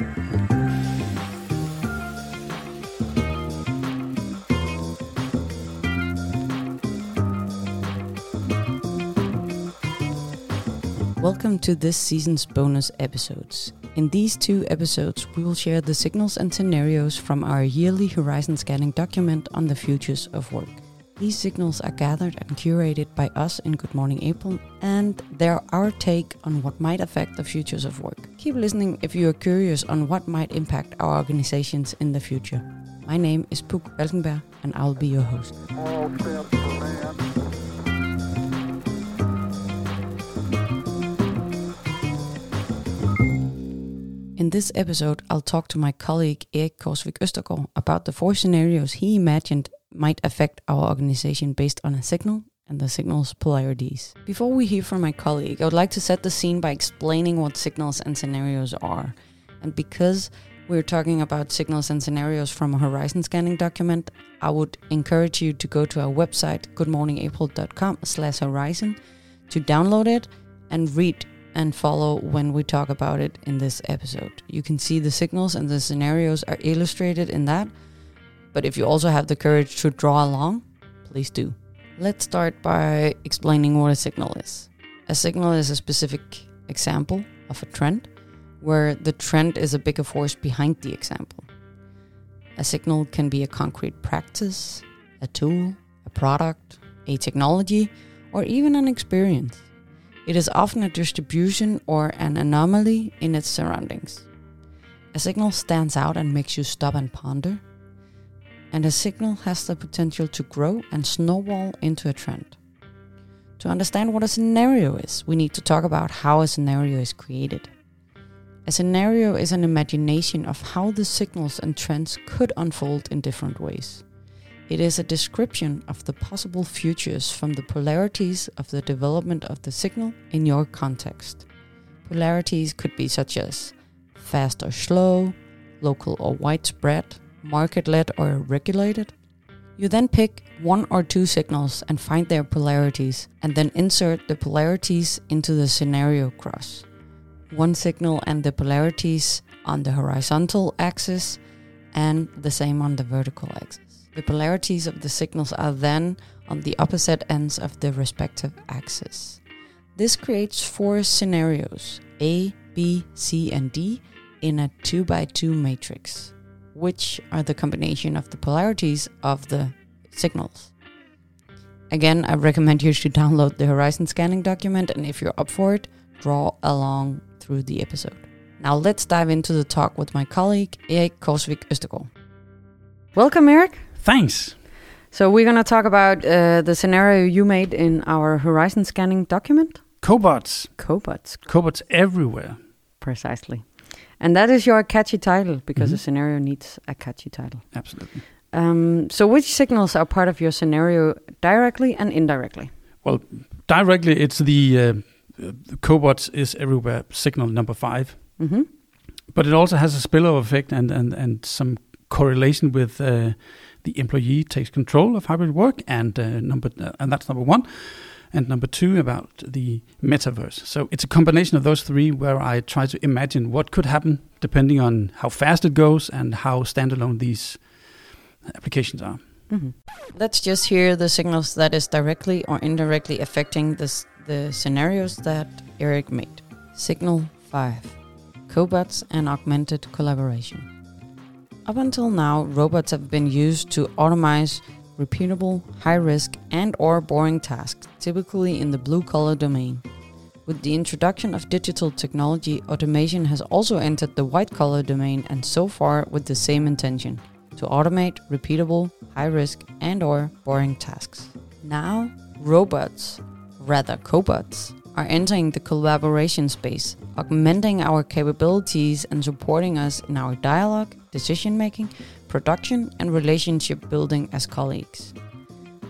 Welcome to this season's bonus episodes. In these two episodes, we will share the signals and scenarios from our yearly horizon scanning document on the futures of work. These signals are gathered and curated by us in Good Morning April, and they're our take on what might affect the futures of work. Keep listening if you are curious on what might impact our organizations in the future. My name is Puk Falkenberg, and I'll be your host. In this episode, I'll talk to my colleague Erik Korsvik Østergaard about the four scenarios he imagined might affect our organization based on a signal and the signal's polarities. Before we hear from my colleague, I would like to set the scene by explaining what signals and scenarios are. And because we're talking about signals and scenarios from a horizon scanning document, I would encourage you to go to our website, goodmorningapril.com slash horizon, to download it and read and follow when we talk about it in this episode. You can see the signals and the scenarios are illustrated in that, but if you also have the courage to draw along, please do. Let's start by explaining what a signal is. A signal is a specific example of a trend where the trend is a bigger force behind the example. A signal can be a concrete practice, a tool, a product, a technology, or even an experience. It is often a distribution or an anomaly in its surroundings. A signal stands out and makes you stop and ponder. And a signal has the potential to grow and snowball into a trend. To understand what a scenario is, we need to talk about how a scenario is created. A scenario is an imagination of how the signals and trends could unfold in different ways. It is a description of the possible futures from the polarities of the development of the signal in your context. Polarities could be such as fast or slow, local or widespread, market led or regulated. You then pick one or two signals and find their polarities, and then insert the polarities into the scenario cross. One signal and the polarities on the horizontal axis, and the same on the vertical axis. The polarities of the signals are then on the opposite ends of the respective axes. This creates four scenarios A, B, C, and D in a 2 by 2 matrix, which are the combination of the polarities of the signals. Again, I recommend you to download the horizon scanning document, and if you're up for it, draw along through the episode. Now let's dive into the talk with my colleague Erik Korsvik Østergaard. Welcome, Erik. Thanks. So we're going to talk about uh, the scenario you made in our horizon scanning document. Cobots. Cobots. Cobots everywhere. Precisely. And that is your catchy title because Mhm. a scenario needs a catchy title. Absolutely. Um, so which signals are part of your scenario directly and indirectly? Well, directly, it's the uh, uh, cobots is everywhere signal number five, hmm but it also has a spillover effect and and and some correlation with uh, the employee takes control of hybrid work and uh, number uh, and that's number one. And number two about the metaverse. So it's a combination of those three where I try to imagine what could happen depending on how fast it goes and how standalone these applications are. hmm Let's just hear the signals that is directly or indirectly affecting this, the scenarios that Erik made. Signal 5 Cobots and augmented collaboration. Up until now, robots have been used to automate repeatable, high-risk and or boring tasks, typically in the blue-collar domain. With the introduction of digital technology, automation has also entered the white-collar domain and so far with the same intention to automate repeatable, high-risk and or boring tasks. Now, robots, rather cobots, are entering the collaboration space, augmenting our capabilities and supporting us in our dialogue, decision making, production, and relationship building as colleagues.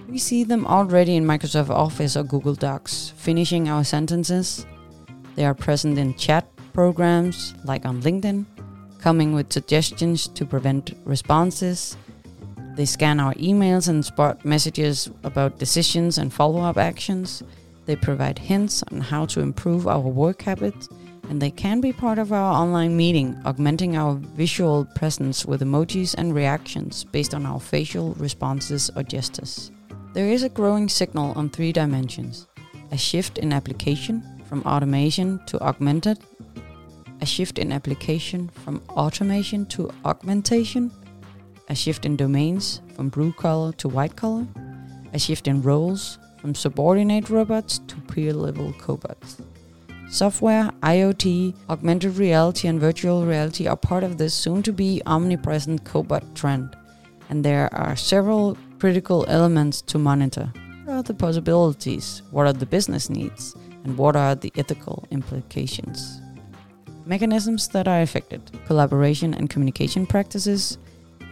We see them already in Microsoft Office or Google Docs, finishing our sentences. They are present in chat programs like on LinkedIn, coming with suggestions to prevent responses. They scan our emails and spot messages about decisions and follow up actions. They provide hints on how to improve our work habits and they can be part of our online meeting, augmenting our visual presence with emojis and reactions based on our facial responses or gestures. There is a growing signal on three dimensions a shift in application from automation to augmented, a shift in application from automation to augmentation, a shift in domains from blue collar to white collar, a shift in roles from subordinate robots to peer level cobots. Software, IoT, augmented reality, and virtual reality are part of this soon to be omnipresent cobot trend, and there are several critical elements to monitor. What are the possibilities? What are the business needs? And what are the ethical implications? Mechanisms that are affected collaboration and communication practices,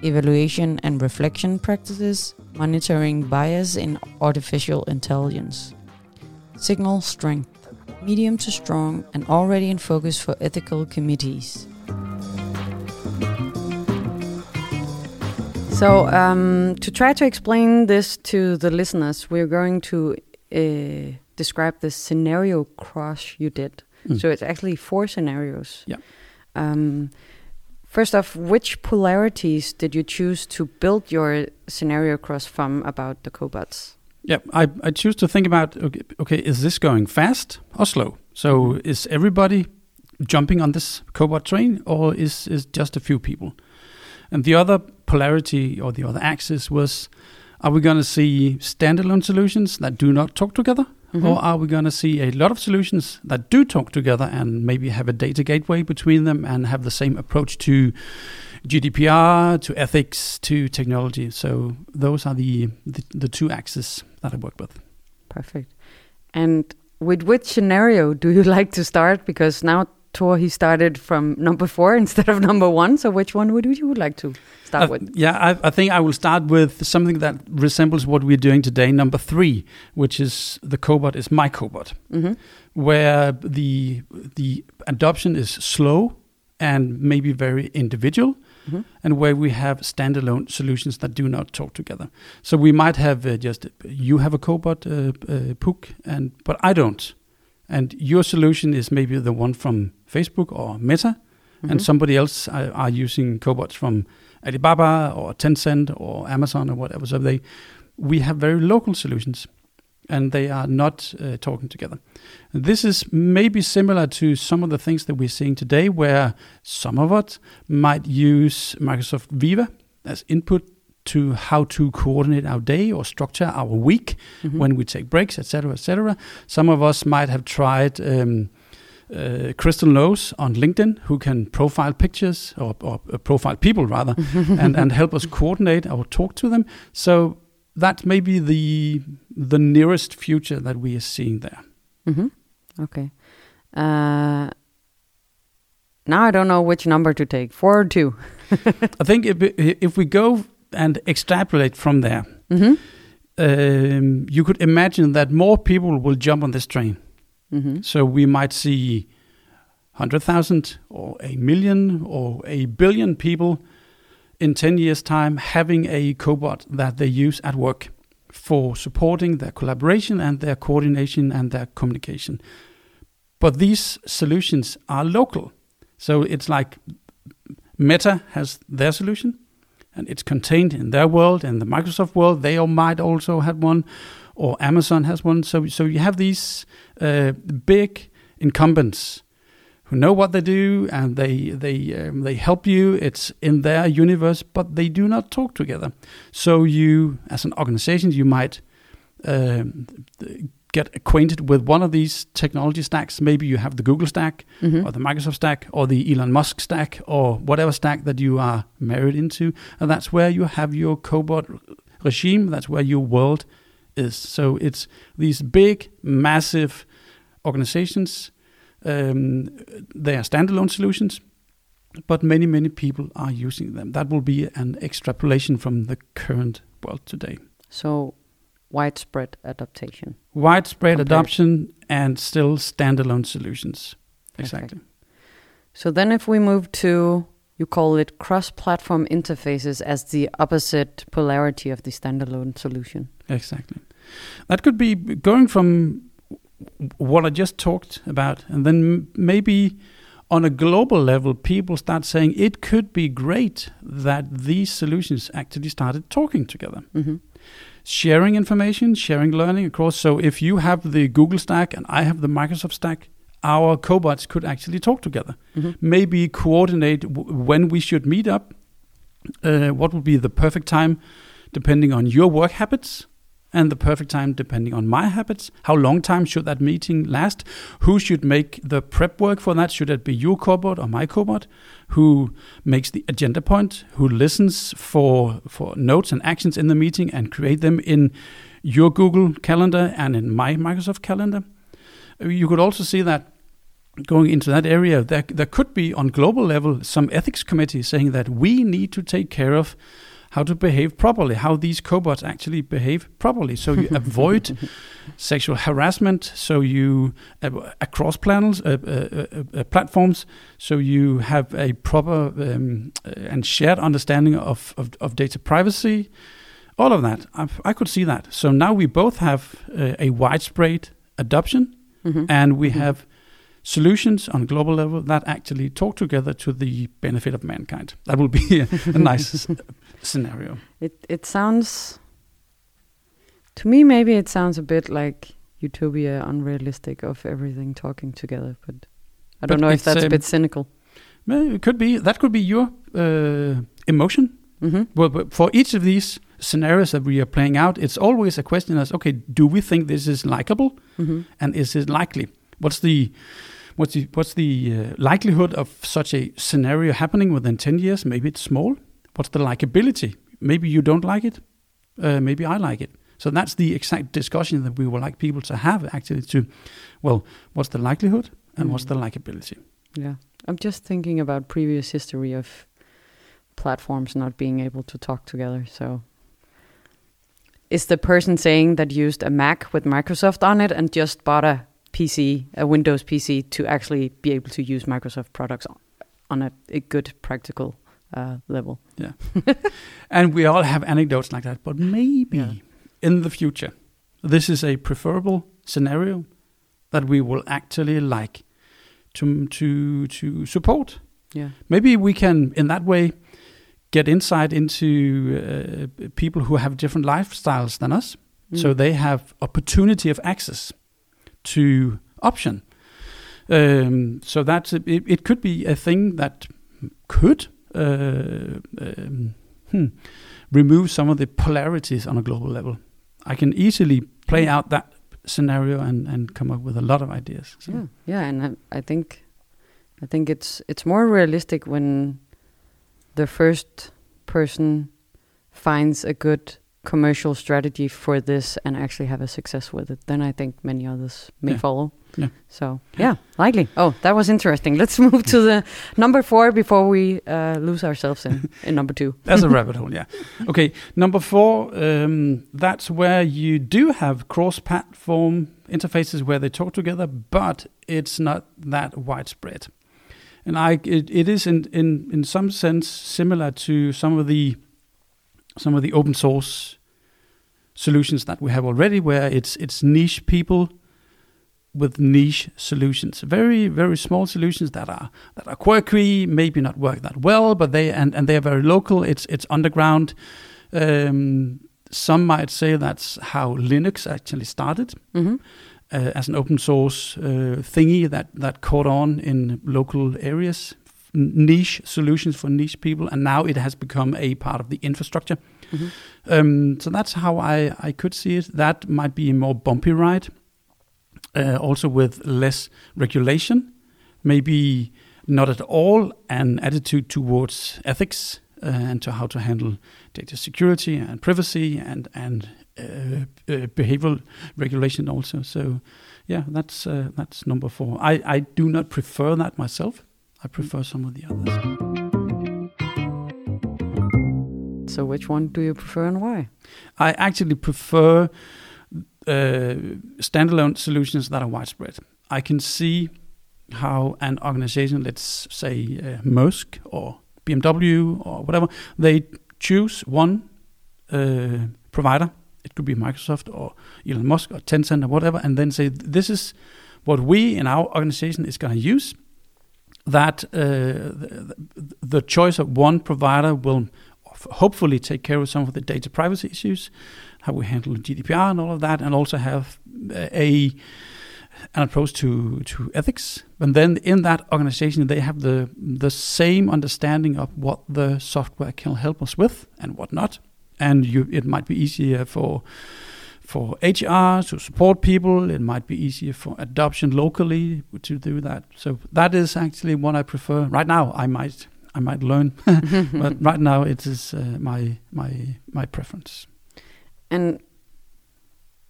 evaluation and reflection practices, monitoring bias in artificial intelligence. Signal strength medium to strong, and already in focus for ethical committees. So, um, to try to explain this to the listeners, we're going to uh, describe the scenario cross you did. Mm. So, it's actually four scenarios. Yeah. Um, first off, which polarities did you choose to build your scenario cross from about the cobots? Yeah, I, I choose to think about okay, okay, is this going fast or slow? So mm-hmm. is everybody jumping on this cobot train, or is is just a few people? And the other polarity or the other axis was: Are we going to see standalone solutions that do not talk together, mm-hmm. or are we going to see a lot of solutions that do talk together and maybe have a data gateway between them and have the same approach to GDPR to ethics to technology. So those are the, the, the two axes that I work with. Perfect. And with which scenario do you like to start? Because now Tore he started from number four instead of number one. So which one would you like to start with? Yeah, I, I, think I will start with something that resembles what we're doing today, number three, which is the cobot is my cobot, mm-hmm. where the the adoption is slow and maybe very individual mm-hmm. and where we have standalone solutions that do not talk together. So we might have uh, just you have a cobot uh, uh, Puk, and but I don't, and your solution is maybe the one from Facebook or Meta, mm-hmm. and somebody else are, are, using cobots from Alibaba or Tencent or Amazon or whatever. So they, we have very local solutions and they are not uh, talking together. This is maybe similar to some of the things that we're seeing today, where some of us might use Microsoft Viva as input to how to coordinate our day or structure our week mm-hmm. when we take breaks, etc., etc. Some of us might have tried. Um, uh, Crystal Knows on LinkedIn, who can profile pictures or, or uh, profile people rather, and, and help us coordinate or talk to them. So that may be the the nearest future that we are seeing there. Mm-hmm. Okay. Uh, now I don't know which number to take, four or two. I think if if we go and extrapolate from there, mm-hmm. um, you could imagine that more people will jump on this train. Mm-hmm. So we might see hundred thousand or a million or a billion people in 10 years' time having a cobot that they use at work for supporting their collaboration and their coordination and their communication. But these solutions are local. So it's like Meta has their solution and it's contained in their world and the Microsoft world. They might also have one, or Amazon has one. So, so you have these uh, big incumbents who know what they do and they they um, they help you. It's in their universe, but they do not talk together. So you, as an organization, you might um, get acquainted with one of these technology stacks. Maybe you have the Google stack, mm-hmm. or the Microsoft stack, or the Elon Musk stack, or whatever stack that you are married into, and that's where you have your cobot regime. That's where your world is. So it's these big, massive organizations um, they are standalone solutions, but many, many people are using them. That will be an extrapolation from the current world today. So, widespread adaptation. Widespread compared. adoption and still standalone solutions. Exactly. So, then if we move to you call it cross platform interfaces as the opposite polarity of the standalone solution. Exactly. That could be going from what I just talked about, and then maybe on a global level, people start saying it could be great that these solutions actually started talking together, Mm-hmm. sharing information, sharing learning across. So if you have the Google stack and I have the Microsoft stack, our cobots could actually talk together. Mm-hmm. Maybe coordinate w- when we should meet up. Uh, what would be the perfect time, depending on your work habits, and the perfect time depending on my habits. How long time should that meeting last? Who should make the prep work for that? Should it be your cobot or my cobot? Who makes the agenda point? Who listens for for notes and actions in the meeting and create them in your Google Calendar and in my Microsoft Calendar? You could also see that going into that area, there, there could be on global level some ethics committee saying that we need to take care of how to behave properly, how these cobots actually behave properly, so you avoid sexual harassment, so you uh, across panels, uh, uh, uh, uh, platforms, so you have a proper um, and shared understanding of, of, of data privacy, all of that. I've, I could see that. So now we both have uh, a widespread adoption Mm-hmm. and we Mhm. have solutions on a global level that actually talk together to the benefit of mankind. That will be a, a nice scenario. It it sounds to me maybe it sounds a bit like utopia unrealistic of everything talking together, but I But don't know if that's a um, bit cynical. Well, It could be that could be your uh, emotion. Mm-hmm. Well, but for each of these scenarios that we are playing out, it's always a question as okay, do we think this is likable Mm-hmm. and is it likely? What's the what's the what's the uh, likelihood of such a scenario happening within ten years? Maybe it's small. What's the likability? Maybe you don't like it. Uh, maybe I like it. So that's the exact discussion that we would like people to have. Actually, to well, what's the likelihood and what's Mm. the likability? Yeah. I'm just thinking about previous history of platforms not being able to talk together. So is the person saying that used a Mac with Microsoft on it and just bought a PC, a Windows PC to actually be able to use Microsoft products on, on a, a good practical uh, level? Yeah. and we all have anecdotes like that, but maybe Yeah. in the future, this is a preferable scenario that we will actually like to to to support. Yeah. Maybe we can, in that way, get insight into uh, people who have different lifestyles than us, so Mm. they have opportunity of access to option. Um, so that's a, it, it. Could be a thing that could uh, um, hmm, remove some of the polarities on a global level. I can easily play out that scenario and, and come up with a lot of ideas. So, Yeah, yeah, and I, I think, I think it's it's more realistic when the first person finds a good commercial strategy for this and actually have a success with it. Then I think many others may Yeah. follow. Yeah. So yeah, likely. Oh, that was interesting. Let's move to the number four before we uh, lose ourselves in in number two. That's a rabbit hole, yeah. Okay, number four, um, that's where you do have cross platform interfaces where they talk together, but it's not that widespread. And I, it, it is in, in, in some sense similar to some of the some of the open source solutions that we have already, where it's it's niche people with niche solutions, very very small solutions that are that are quirky, maybe not work that well, but they and, and they are very local. It's it's underground. Um, some might say that's how Linux actually started Mm-hmm. uh, as an open source uh, thingy that that caught on in local areas, niche solutions for niche people, and now it has become a part of the infrastructure. Mm-hmm. Um, so that's how I, I could see it. That might be a more bumpy ride, uh, also with less regulation, maybe not at all an attitude towards ethics uh, and to how to handle data security and privacy and and uh, uh, behavioral regulation also. So yeah, that's uh, that's number four. I, I do not prefer that myself. I prefer some of the others. So which one do you prefer and why? I actually prefer uh, standalone solutions that are widespread. I can see how an organization, let's say uh, or BMW or whatever, they choose one uh, provider. it could be Microsoft or Elon Musk or Tencent or whatever, and then say this is what we in our organization is going to use. That uh, the, the choice of one provider will hopefully take care of some of the data privacy issues, how we handle GDPR and all of that, and also have uh, a an approach to to ethics. And then in that organization, they have the the same understanding of what the software can help us with and what not. And you, it might be easier for for HR to support people. It might be easier for adoption locally to do that. So that is actually what I prefer. Right now, I might I might learn, but right now it is uh, my my my preference. And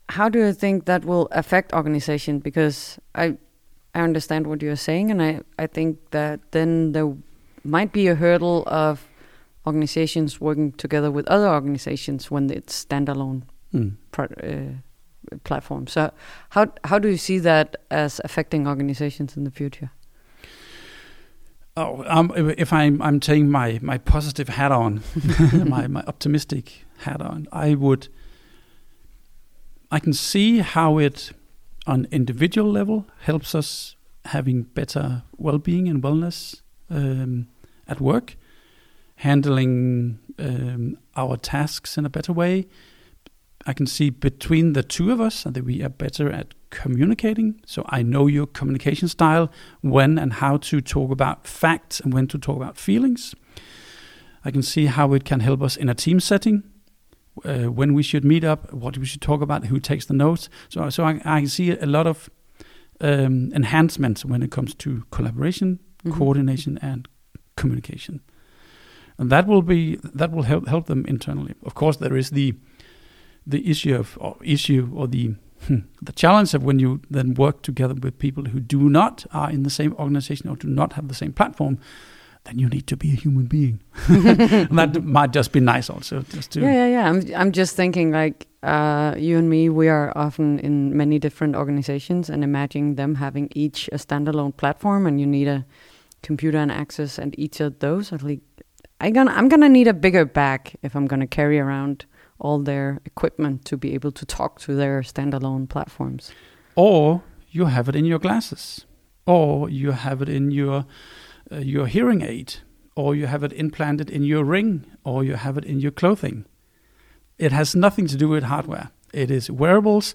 how do you think that will affect organization? Because I I understand what you're saying, and I I think that then there might be a hurdle of organizations working together with other organizations when it's standalone mm. uh, platform. So how how do you see that as affecting organizations in the future? Oh, um, if I'm I'm taking my my positive hat on, my my optimistic hat on, I would I can see how it, on individual level, helps us having better well-being and wellness um, at work, handling um, our tasks in a better way. I can see between the two of us that we are better at communicating. So I know your communication style, when and how to talk about facts and when to talk about feelings. I can see how it can help us in a team setting uh, when we should meet up, what we should talk about, who takes the notes. So, so I, I see a lot of um, enhancements when it comes to collaboration, mm-hmm. coordination, and communication. And that will be that will help help them internally. Of course, there is the the issue of or issue or the hmm, the challenge of when you then work together with people who do not are in the same organization or do not have the same platform then you need to be a human being. that might just be nice also. Just to yeah, yeah, yeah. I'm, I'm just thinking like uh, you and me, we are often in many different organizations and imagining them having each a standalone platform and you need a computer and access and each of those. At least I'm gonna, I'm gonna need a bigger bag if I'm gonna carry around all their equipment to be able to talk to their standalone platforms. Or you have it in your glasses, or you have it in your uh, your hearing aid, or you have it implanted in your ring, or you have it in your clothing. It has nothing to do with hardware. It is wearables.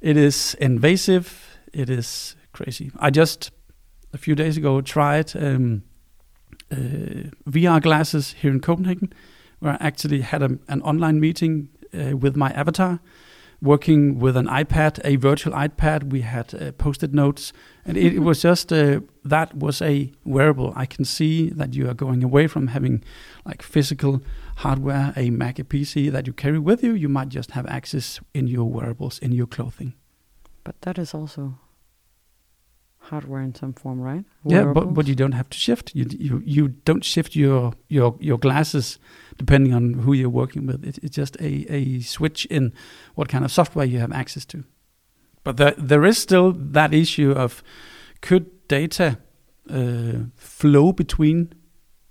It is invasive. It is crazy. I just a few days ago tried um, uh, VR glasses here in Copenhagen, where I actually had a, an online meeting uh, with my avatar working with an iPad, a virtual iPad. We had uh, post-it notes, and it, it was just uh, that was a wearable. I can see that you are going away from having like physical hardware, a Mac, a PC that you carry with you. You might just have access in your wearables, in your clothing. But that is also hardware in some form, right? Wearables? Yeah, but but you don't have to shift. You you you don't shift your your your glasses depending on who you're working with. It, it's just a a switch in what kind of software you have access to. But there there is still that issue of could data uh, flow between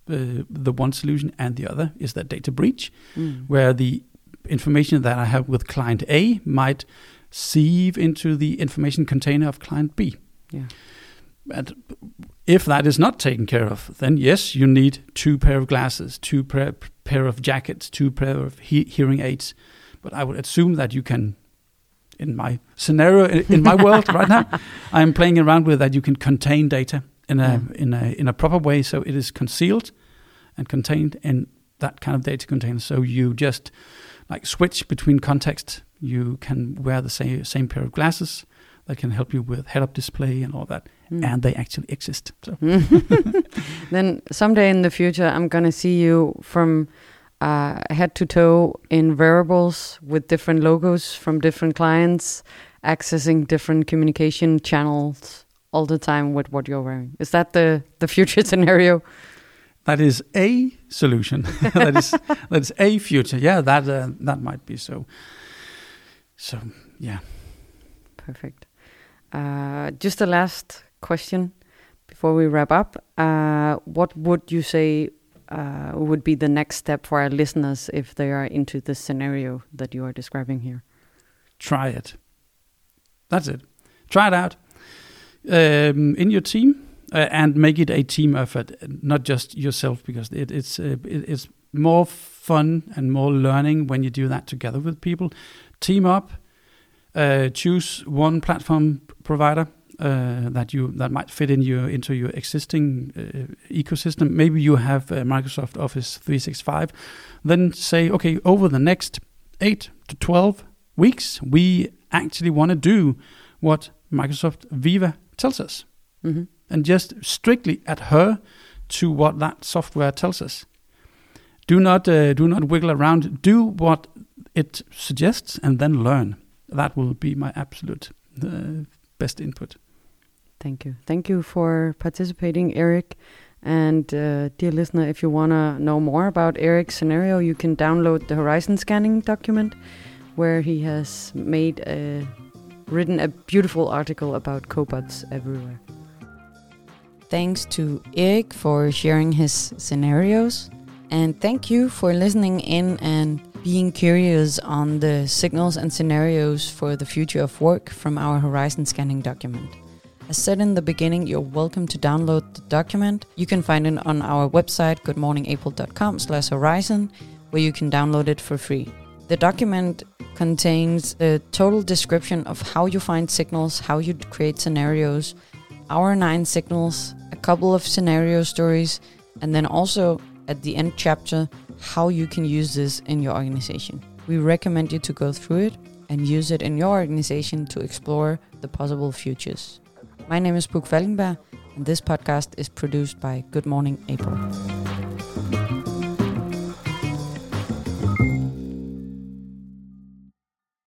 uh, the one solution and the other? Is that data breach, mm. where the information that I have with client A might sieve into the information container of client B? Yeah. And if that is not taken care of, then yes, you need two pair of glasses, two pair, pair of jackets, two pair of he- hearing aids. But I would assume that you can, in my scenario, in my world right now, I am playing around with that you can contain data in a yeah. in a in a proper way, so it is concealed and contained in that kind of data container. So you just like switch between context. You can wear the same same pair of glasses that can help you with head-up display and all that, mm. and they actually exist. So then someday in the future, I'm gonna see you from uh, head to toe in wearables with different logos from different clients, accessing different communication channels all the time with what you're wearing. Is that the the future scenario? That is a solution. that is that is a future. Yeah, that uh, that might be so. So yeah. Perfect. Uh, just a last question before we wrap up. Uh, what would you say uh, would be the next step for our listeners if they are into the scenario that you are describing here? Try it. That's it. Try it out um, in your team uh, and make it a team effort, not just yourself, because it, it's uh, it, it's more fun and more learning when you do that together with people. Team up, uh, choose one platform provider uh, that you that might fit in your into your existing uh, ecosystem. Maybe you have uh, Microsoft Office 365. Then say, okay, over the next eight to twelve weeks, we actually want to do what Microsoft Viva tells us, mm-hmm. and just strictly adhere to what that software tells us. Do not uh, do not wiggle around. Do what it suggests, and then learn. That will be my absolute uh, best input. Thank you. Thank you for participating, Erik. And uh, dear listener, if you want to know more about Erik's scenario, you can download the horizon scanning document where he has made a written a beautiful article about cobots everywhere. Thanks to Erik for sharing his scenarios. And thank you for listening in and being curious on the signals and scenarios for the future of work from our horizon scanning document. As said in the beginning, you're welcome to download the document. You can find it on our website, goodmorningapril.com slash horizon, where you can download it for free. The document contains a total description of how you find signals, how you create scenarios, our nine signals, a couple of scenario stories, and then also at the end chapter, how you can use this in your organization. We recommend you to go through it and use it in your organization to explore the possible futures. My name is Puk Falkenberg, and this podcast is produced by Good Morning April.